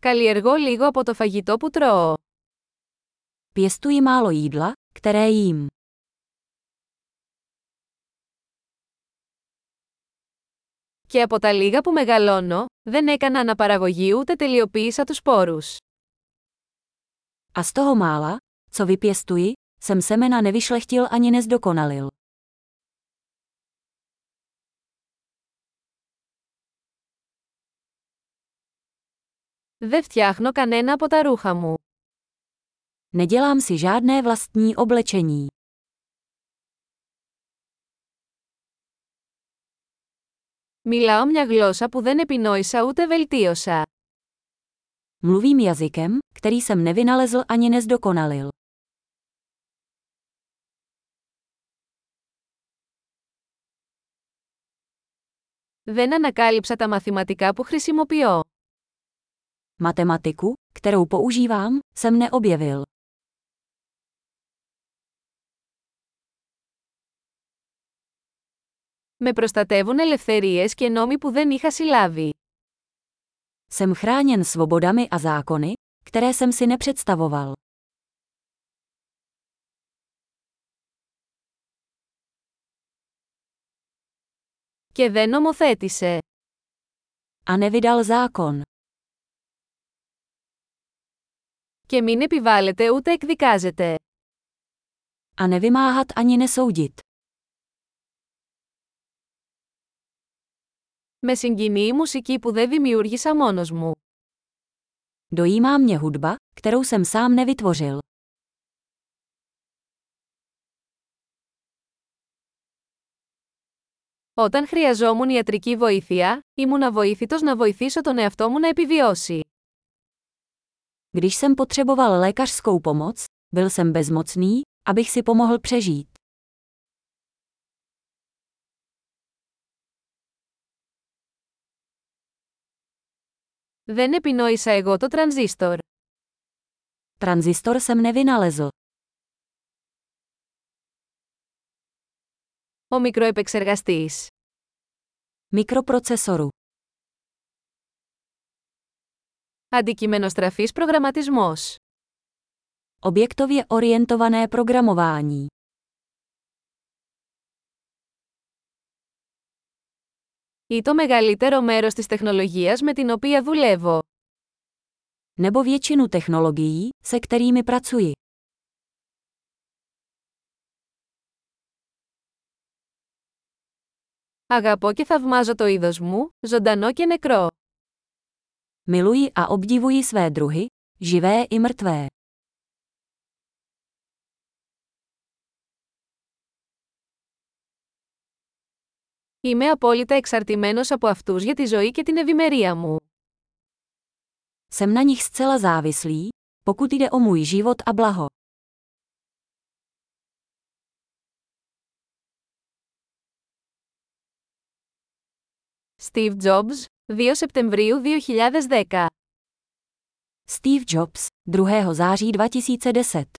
Καλλιεργώ λίγο από το φαγητό που τρώω. Pěstuji málo jídla, které jím. Και από τα λίγα που μεγαλώνω, δεν έκανα αναπαραγωγή ούτε τελειοποίησα τους σπόρους. A z toho mála, co vypěstuji, jsem semena nevyšlechtil ani nezdokonalil. Δεν φτιάχνω κανένα από τα ρούχα μου. Nedělám si žádné vlastní oblečení. Μιλάω μια γλώσσα που δεν επινόησα ούτε βελτίωσα. Mluvím jazykem, který jsem nevynalezl ani nezdokonalil. Δεν ανακάλυψα τα μαθηματικά που χρησιμοποιώ. Matematiku, kterou používám, jsem neobjevil. Με προστατεύουν ελευθερίες και νόμοι που δεν είχα συλλάβει. Jsem chráněn svobodami a zákony, které jsem si nepředstavoval. Και δεν νομοθέτησε. A nevydal zákon. Και μην επιβάλλεται ούτε εκδικάζεται. A nevymáhat ani nesoudit. Με συγκινεί η μουσική που δεν δημιούργησα μόνος μου. Dojímá mě hudba, kterou jsem sám nevytvořil. Όταν χρειαζόμουν ιατρική βοήθεια, ήμουν αβοήθητος να βοηθήσω τον εαυτό μου να επιβιώσει. Když jsem potřeboval lékařskou pomoc, byl jsem bezmocný, abych si pomohl přežít. Δεν επινόησα εγώ το τρανζίστορ. Tranzistor jsem nevynalezl. Ο μικροεπεξεργαστής. Mikroprocesoru. Αντικειμενοστραφής προγραμματισμός. Objektově orientované programování. Ή το μεγαλύτερο μέρος της τεχνολογίας με την οποία δουλεύω. Nebo většinu technologií, se kterými pracuji. Αγαπώ και θαυμάζω το είδος μου, ζωντανό και νεκρό. Miluji a obdivuji své druhy, živé i mrtvé. Είμαι απόλυτα εξαρτημένος από αυτούς για τη ζωή και την ευημερία μου. Jsem na nich zcela závislý, pokud jde o můj život a blaho. Steve Jobs, 2 Septembriu 2010. Steve Jobs, 2. září 2010